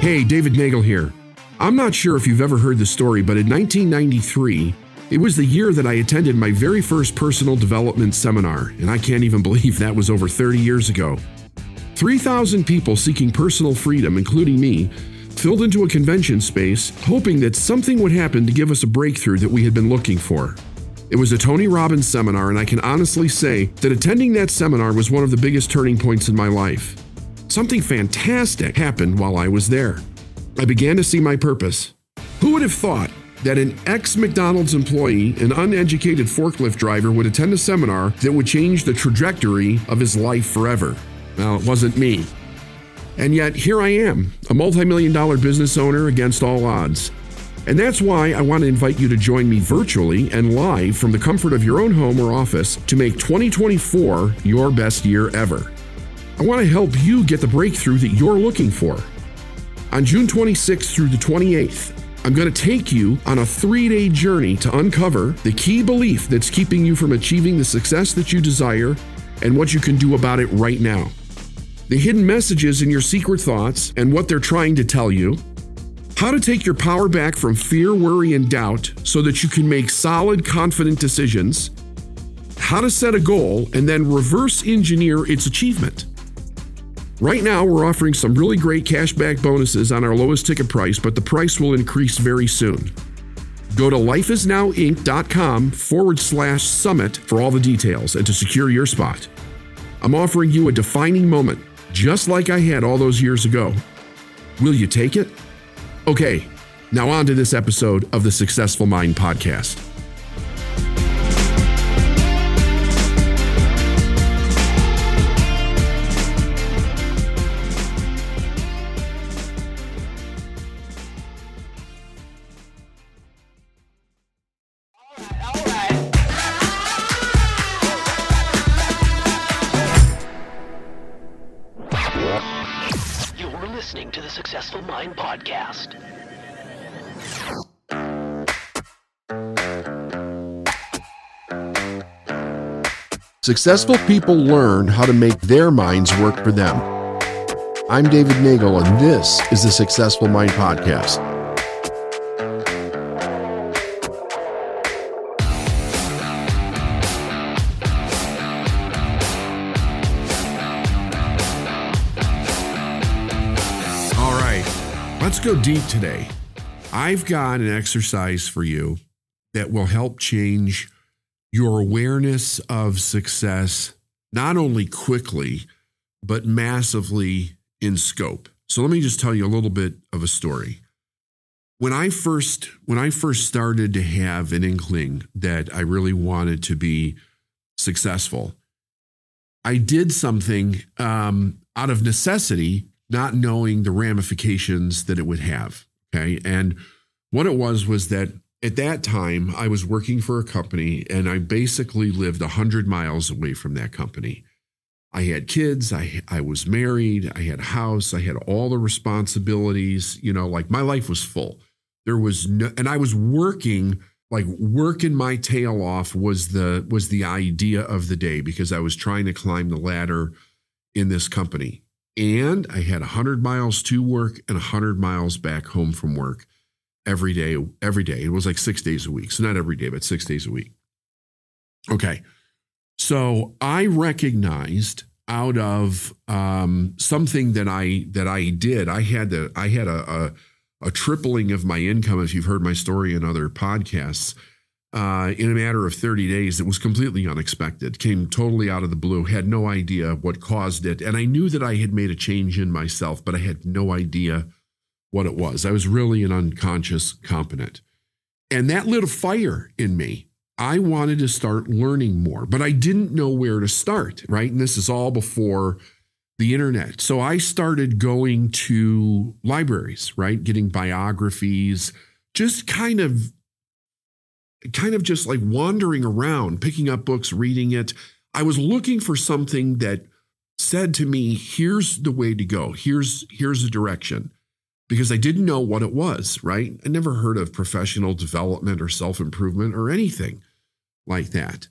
Hey, David Neagle here. I'm not sure if you've ever heard the story, but in 1993, it was the year that I attended my very first personal development seminar, and I can't even believe that was over 30 years ago. 3,000 people seeking personal freedom, including me, filled into a convention space, hoping that something would happen to give us a breakthrough that we had been looking for. It was a Tony Robbins seminar, and I can honestly say that attending that seminar was one of the biggest turning points in my life. Something fantastic happened while I was there. I began to see my purpose. Who would have thought that an ex McDonald's employee, an uneducated forklift driver, would attend a seminar that would change the trajectory of his life forever? Well, it wasn't me. And yet, here I am, a multi million dollar business owner against all odds. And that's why I want to invite you to join me virtually and live from the comfort of your own home or office to make 2024 your best year ever. I want to help you get the breakthrough that you're looking for. On June 26th through the 28th, I'm going to take you on a three day journey to uncover the key belief that's keeping you from achieving the success that you desire and what you can do about it right now. The hidden messages in your secret thoughts and what they're trying to tell you. How to take your power back from fear, worry, and doubt so that you can make solid, confident decisions. How to set a goal and then reverse engineer its achievement. Right now, we're offering some really great cashback bonuses on our lowest ticket price, but the price will increase very soon. Go to lifeisnowinc.com forward slash summit for all the details and to secure your spot. I'm offering you a defining moment, just like I had all those years ago. Will you take it? Okay, now on to this episode of the Successful Mind Podcast. Successful people learn how to make their minds work for them. I'm David Neagle, and this is the Successful Mind Podcast. All right, let's go deep today. I've got an exercise for you that will help change your awareness of success, not only quickly, but massively in scope. So let me just tell you a little bit of a story. When I first when I first started to have an inkling that I really wanted to be successful, I did something um, out of necessity, not knowing the ramifications that it would have. Okay. And what it was was that at that time, I was working for a company and I basically lived 100 miles away from that company. I had kids, I, I was married, I had a house, I had all the responsibilities, you know, like my life was full. There was no, and I was working like working my tail off was the was the idea of the day because I was trying to climb the ladder in this company. And I had 100 miles to work and 100 miles back home from work every day, every day. It was like six days a week. So not every day, but six days a week. Okay. So I recognized out of um, something that I that I did, I had to, I had a, a, a tripling of my income. If you've heard my story in other podcasts, uh, in a matter of 30 days, it was completely unexpected. Came totally out of the blue. Had no idea what caused it, and I knew that I had made a change in myself, but I had no idea what it was. I was really an unconscious competent. And that lit a fire in me. I wanted to start learning more, but I didn't know where to start, right? And this is all before the internet. So I started going to libraries, right? Getting biographies, just kind of kind of just like wandering around, picking up books, reading it. I was looking for something that said to me, here's the way to go. Here's here's the direction because I didn't know what it was, right? I never heard of professional development or self improvement or anything like that.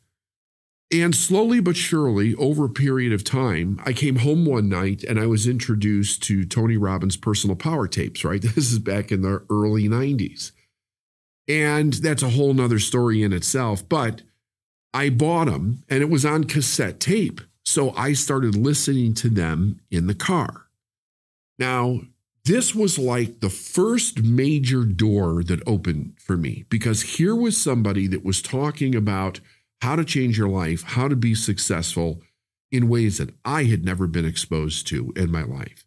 And slowly but surely, over a period of time, I came home one night and I was introduced to Tony Robbins' personal power tapes, right? This is back in the early 90s. And that's a whole nother story in itself. But I bought them and it was on cassette tape. So I started listening to them in the car. Now, this was like the first major door that opened for me because here was somebody that was talking about how to change your life, how to be successful in ways that I had never been exposed to in my life.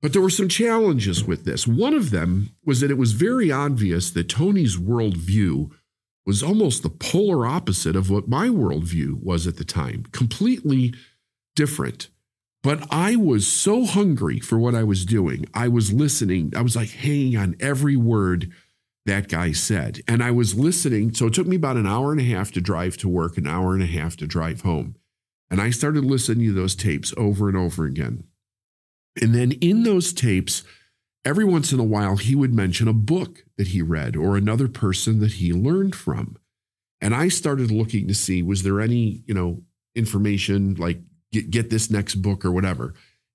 But there were some challenges with this. One of them was that it was very obvious that Tony's worldview was almost the polar opposite of what my worldview was at the time, completely different. But I was so hungry for what I was doing. I was listening. I was like hanging on every word that guy said. And I was listening. So it took me about an hour and a half to drive to work, an hour and a half to drive home. And I started listening to those tapes over and over again. And then in those tapes, every once in a while, he would mention a book that he read or another person that he learned from. And I started looking to see was there any, you know, information like get, get this next book or whatever.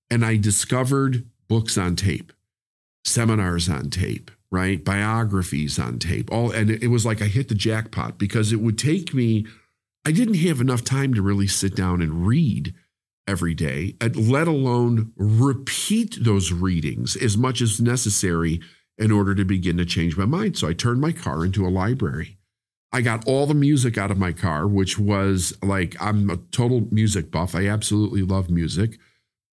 And I discovered books on tape, seminars on tape, right? Biographies on tape. All and it was like I hit the jackpot because it would take me I didn't have enough time to really sit down and read every day, let alone repeat those readings as much as necessary in order to begin to change my mind. So I turned my car into a library. I got all the music out of my car, which was like I'm a total music buff. I absolutely love music.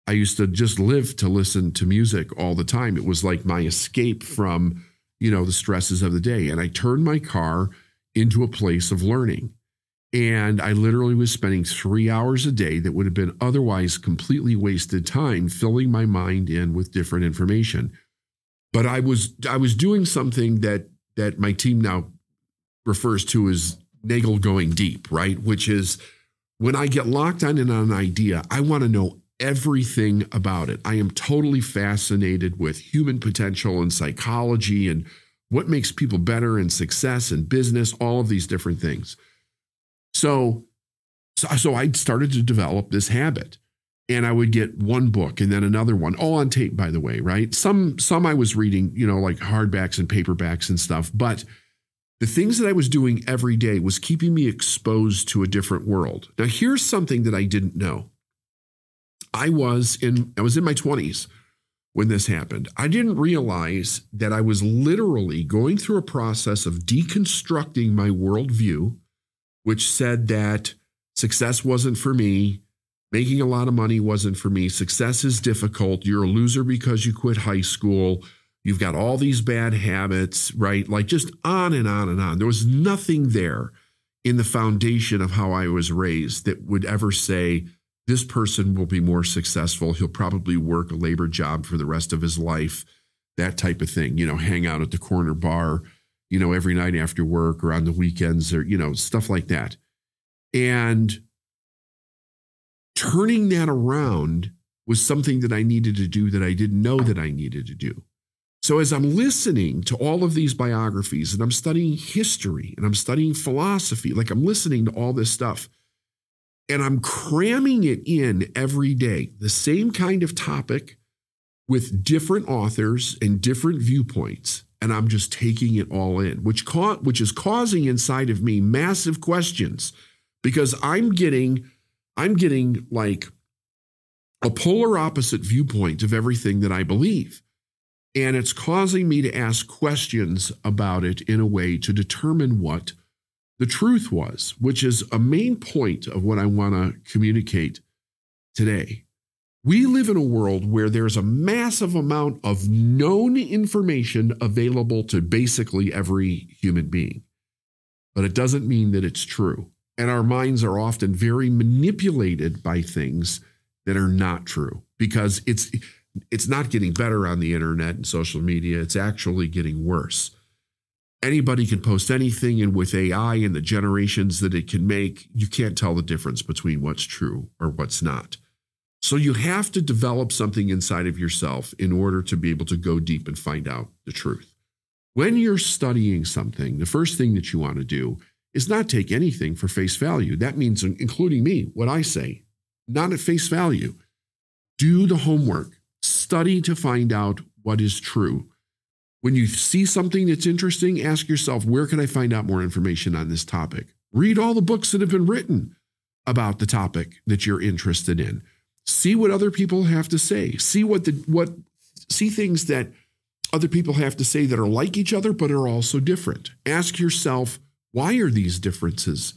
I used to just live to listen to music all the time. It was like my escape from, you know, the stresses of the day. And I turned my car into a place of learning. And I literally was spending three hours a day that would have been otherwise completely wasted time filling my mind in with different information. But I was I was doing something that that my team now refers to as Neagle going deep, right? Which is when I get locked on in on an idea, I want to know everything about it. I am totally fascinated with human potential and psychology and what makes people better in success and business, all of these different things. So, so, so I started to develop this habit. And I would get one book and then another one, all on tape, by the way, right? Some some I was reading, you know, like hardbacks and paperbacks and stuff. But the things that I was doing every day was keeping me exposed to a different world. Now, here's something that I didn't know. I was in I was in my 20s when this happened. I didn't realize that I was literally going through a process of deconstructing my worldview which said that success wasn't for me, making a lot of money wasn't for me, success is difficult, you're a loser because you quit high school, you've got all these bad habits, right? Like just on and on and on. There was nothing there in the foundation of how I was raised that would ever say, this person will be more successful. He'll probably work a labor job for the rest of his life, that type of thing, you know, hang out at the corner bar you know, every night after work or on the weekends or, you know, stuff like that. And turning that around was something that I needed to do that I didn't know that I needed to do. So as I'm listening to all of these biographies and I'm studying history and I'm studying philosophy, like I'm listening to all this stuff and I'm cramming it in every day, the same kind of topic with different authors and different viewpoints and I'm just taking it all in, which ca- which is causing inside of me massive questions because I'm getting I'm getting like a polar opposite viewpoint of everything that I believe. And it's causing me to ask questions about it in a way to determine what the truth was, which is a main point of what I want to communicate today. We live in a world where there's a massive amount of known information available to basically every human being. But it doesn't mean that it's true. And our minds are often very manipulated by things that are not true because it's it's not getting better on the internet and social media. It's actually getting worse. Anybody can post anything, and with AI and the generations that it can make, you can't tell the difference between what's true or what's not. So you have to develop something inside of yourself in order to be able to go deep and find out the truth. When you're studying something, the first thing that you want to do is not take anything for face value. That means, including me, what I say, not at face value. Do the homework, study to find out what is true. When you see something that's interesting, ask yourself, where can I find out more information on this topic? Read all the books that have been written about the topic that you're interested in. See what other people have to say. See what the what see things that other people have to say that are like each other but are also different. Ask yourself, why are these differences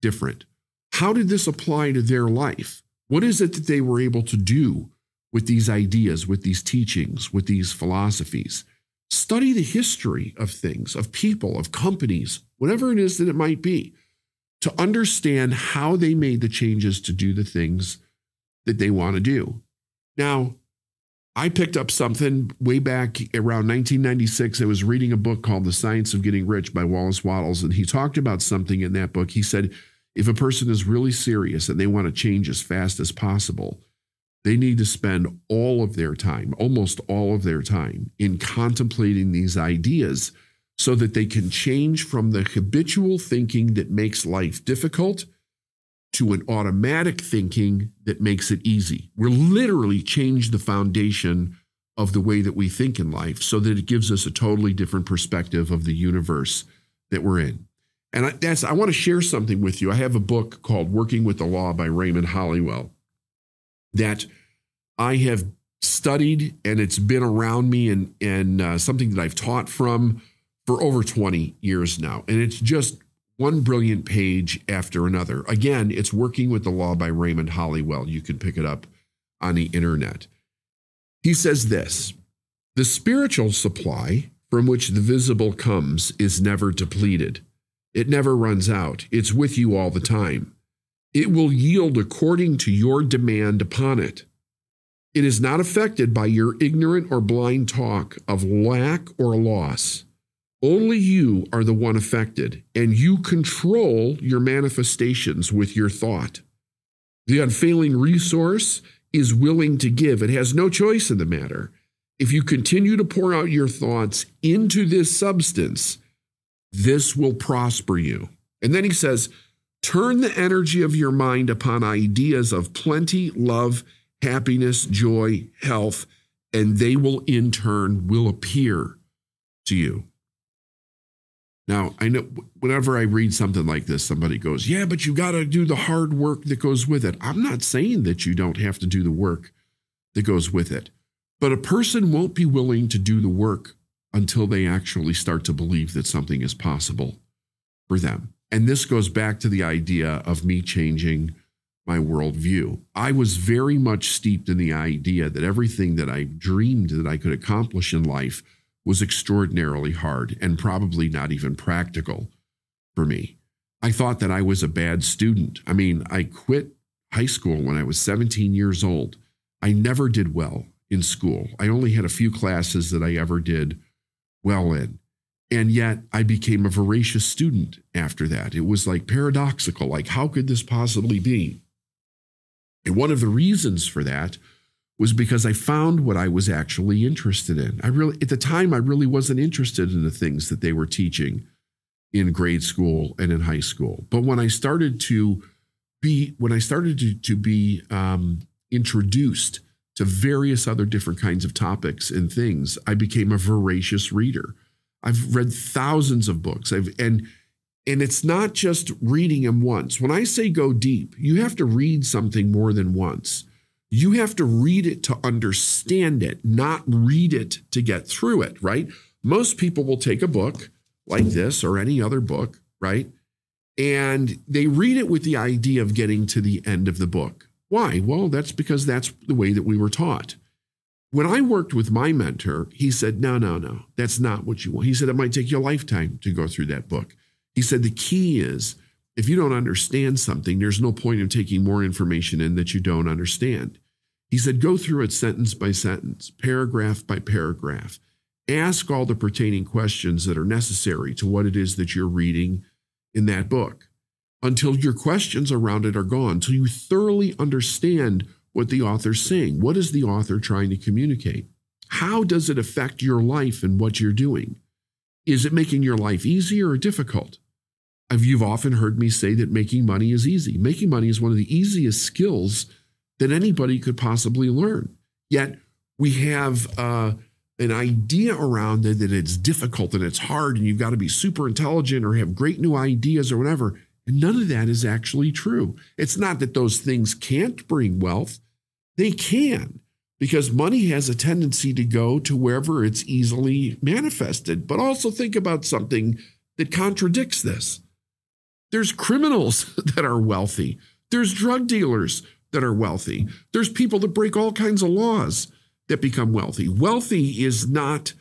different? How did this apply to their life? What is it that they were able to do with these ideas, with these teachings, with these philosophies? Study the history of things, of people, of companies, whatever it is that it might be, to understand how they made the changes to do the things that they want to do. Now, I picked up something way back around 1996. I was reading a book called The Science of Getting Rich by Wallace Wattles, and he talked about something in that book. He said, if a person is really serious and they want to change as fast as possible, they need to spend all of their time, almost all of their time, in contemplating these ideas so that they can change from the habitual thinking that makes life difficult to an automatic thinking that makes it easy. We're literally changed the foundation of the way that we think in life so that it gives us a totally different perspective of the universe that we're in. And I, that's I want to share something with you. I have a book called Working with the Law by Raymond Holliwell that I have studied and it's been around me and and uh, something that I've taught from for over 20 years now. And it's just one brilliant page after another. Again, it's Working with the Law by Raymond Holliwell You can pick it up on the internet. He says this The spiritual supply from which the visible comes is never depleted. It never runs out. It's with you all the time. It will yield according to your demand upon it. It is not affected by your ignorant or blind talk of lack or loss. Only you are the one affected, and you control your manifestations with your thought. The unfailing resource is willing to give, it has no choice in the matter. If you continue to pour out your thoughts into this substance, this will prosper you. And then he says, turn the energy of your mind upon ideas of plenty, love, happiness, joy, health, and they will in turn will appear to you. Now, I know whenever I read something like this, somebody goes, Yeah, but you got to do the hard work that goes with it. I'm not saying that you don't have to do the work that goes with it, but a person won't be willing to do the work until they actually start to believe that something is possible for them. And this goes back to the idea of me changing my worldview. I was very much steeped in the idea that everything that I dreamed that I could accomplish in life was extraordinarily hard and probably not even practical for me. I thought that I was a bad student. I mean, I quit high school when I was 17 years old. I never did well in school. I only had a few classes that I ever did well in. And yet I became a voracious student after that. It was like paradoxical. Like, how could this possibly be? And one of the reasons for that was because I found what I was actually interested in. I really, at the time, I really wasn't interested in the things that they were teaching in grade school and in high school. But when I started to be, when I started to, to be um, introduced to various other different kinds of topics and things, I became a voracious reader. I've read thousands of books. I've and and it's not just reading them once. When I say go deep, you have to read something more than once. You have to read it to understand it, not read it to get through it, right? Most people will take a book like this or any other book, right? And they read it with the idea of getting to the end of the book. Why? Well, that's because that's the way that we were taught. When I worked with my mentor, he said, No, no, no, that's not what you want. He said, It might take you a lifetime to go through that book. He said, The key is if you don't understand something, there's no point in taking more information in that you don't understand. He said, Go through it sentence by sentence, paragraph by paragraph. Ask all the pertaining questions that are necessary to what it is that you're reading in that book until your questions around it are gone, until you thoroughly understand what the author's saying. What is the author trying to communicate? How does it affect your life and what you're doing? Is it making your life easier or difficult? You've often heard me say that making money is easy. Making money is one of the easiest skills that anybody could possibly learn. Yet we have uh, an idea around it that it's difficult and it's hard and you've got to be super intelligent or have great new ideas or whatever. And none of that is actually true. It's not that those things can't bring wealth, they can, because money has a tendency to go to wherever it's easily manifested. But also think about something that contradicts this. There's criminals that are wealthy. There's drug dealers that are wealthy. There's people that break all kinds of laws that become wealthy. Wealthy is not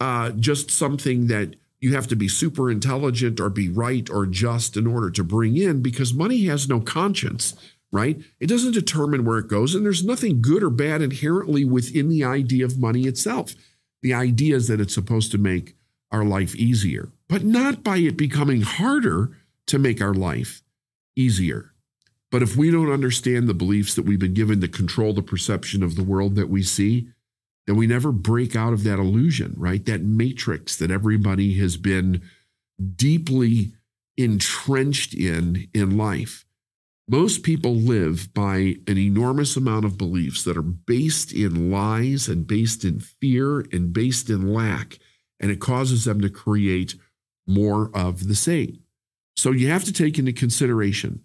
uh, just something that you have to be super intelligent or be right or just in order to bring in because money has no conscience, right? It doesn't determine where it goes. And there's nothing good or bad inherently within the idea of money itself. The idea is that it's supposed to make our life easier, but not by it becoming harder to make our life easier. But if we don't understand the beliefs that we've been given to control the perception of the world that we see, then we never break out of that illusion, right? That matrix that everybody has been deeply entrenched in in life. Most people live by an enormous amount of beliefs that are based in lies and based in fear and based in lack. And it causes them to create more of the same. So you have to take into consideration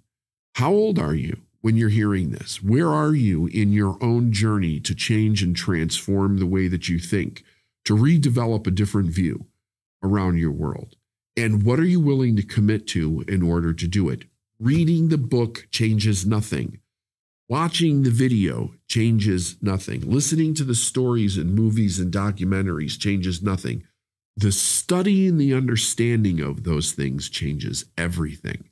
how old are you when you're hearing this? Where are you in your own journey to change and transform the way that you think, to redevelop a different view around your world? And what are you willing to commit to in order to do it? Reading the book changes nothing. Watching the video changes nothing. Listening to the stories and movies and documentaries changes nothing. The study and the understanding of those things changes everything.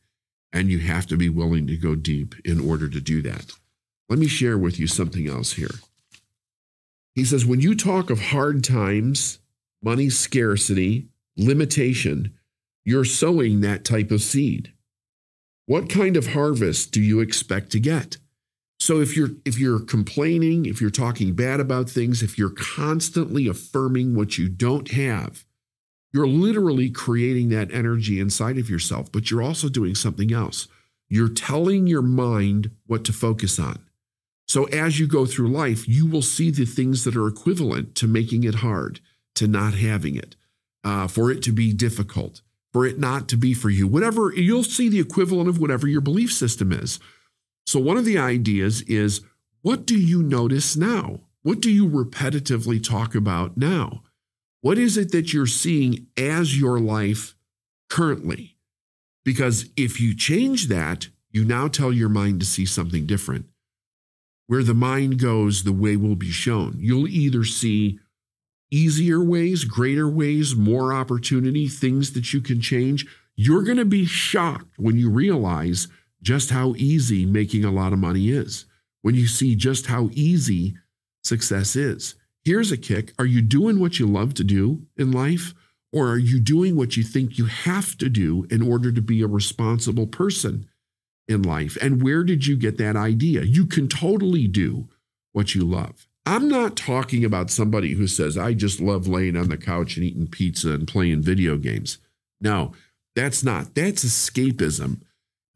And you have to be willing to go deep in order to do that. Let me share with you something else here. He says, when you talk of hard times, money scarcity, limitation, you're sowing that type of seed. What kind of harvest do you expect to get? So if you're if you're complaining, if you're talking bad about things, if you're constantly affirming what you don't have, you're literally creating that energy inside of yourself, but you're also doing something else. You're telling your mind what to focus on. So as you go through life, you will see the things that are equivalent to making it hard, to not having it, uh, for it to be difficult, for it not to be for you. Whatever, you'll see the equivalent of whatever your belief system is. So one of the ideas is what do you notice now? What do you repetitively talk about now? What is it that you're seeing as your life currently? Because if you change that, you now tell your mind to see something different. Where the mind goes, the way will be shown. You'll either see easier ways, greater ways, more opportunity, things that you can change. You're going to be shocked when you realize just how easy making a lot of money is, when you see just how easy success is. Here's a kick. Are you doing what you love to do in life? Or are you doing what you think you have to do in order to be a responsible person in life? And where did you get that idea? You can totally do what you love. I'm not talking about somebody who says, I just love laying on the couch and eating pizza and playing video games. No, that's not. That's escapism.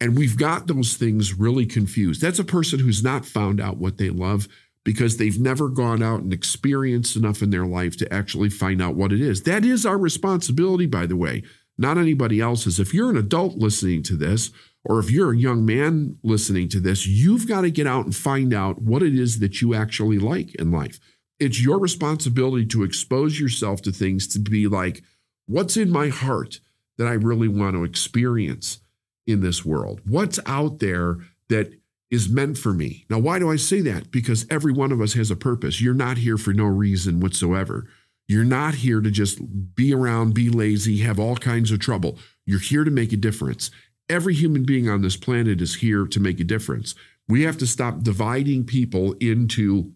And we've got those things really confused. That's a person who's not found out what they love because they've never gone out and experienced enough in their life to actually find out what it is. That is our responsibility, by the way, not anybody else's. If you're an adult listening to this, or if you're a young man listening to this, you've got to get out and find out what it is that you actually like in life. It's your responsibility to expose yourself to things to be like, what's in my heart that I really want to experience in this world? What's out there that is meant for me. Now, why do I say that? Because every one of us has a purpose. You're not here for no reason whatsoever. You're not here to just be around, be lazy, have all kinds of trouble. You're here to make a difference. Every human being on this planet is here to make a difference. We have to stop dividing people into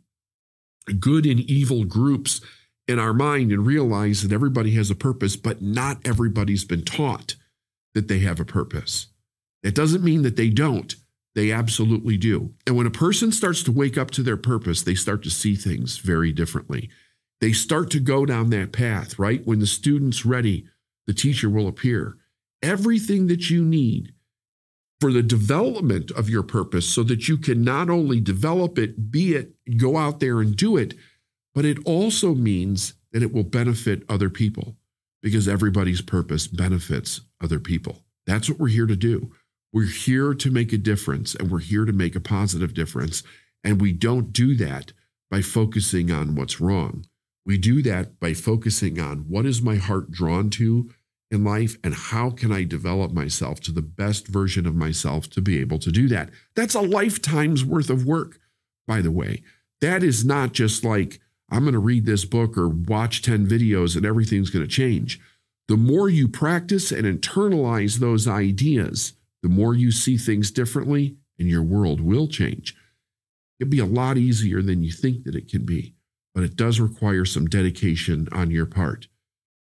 good and evil groups in our mind and realize that everybody has a purpose, but not everybody's been taught that they have a purpose. It doesn't mean that they don't. They absolutely do. And when a person starts to wake up to their purpose, they start to see things very differently. They start to go down that path, right? When the student's ready, the teacher will appear. everything that you need for the development of your purpose so that you can not only develop it, be it, go out there and do it, but it also means that it will benefit other people because everybody's purpose benefits other people. That's what we're here to do. We're here to make a difference and we're here to make a positive difference. And we don't do that by focusing on what's wrong. We do that by focusing on what is my heart drawn to in life and how can I develop myself to the best version of myself to be able to do that. That's a lifetime's worth of work, by the way. That is not just like, I'm going to read this book or watch 10 videos and everything's going to change. The more you practice and internalize those ideas, the more you see things differently and your world will change. It'd be a lot easier than you think that it can be, but it does require some dedication on your part.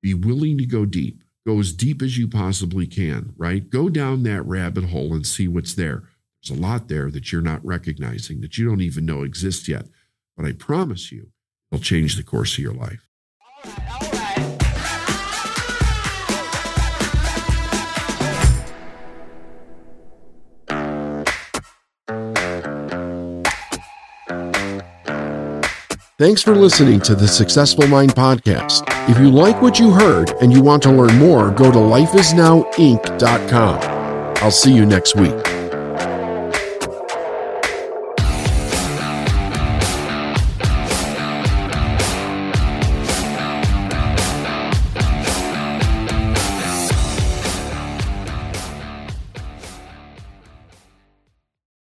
Be willing to go deep Go as deep as you possibly can, right? Go down that rabbit hole and see what's there. There's a lot there that you're not recognizing, that you don't even know exists yet. But I promise you, it'll change the course of your life. All right, all right. Thanks for listening to the Successful Mind Podcast. If you like what you heard and you want to learn more, go to lifeisnowinc.com. I'll see you next week.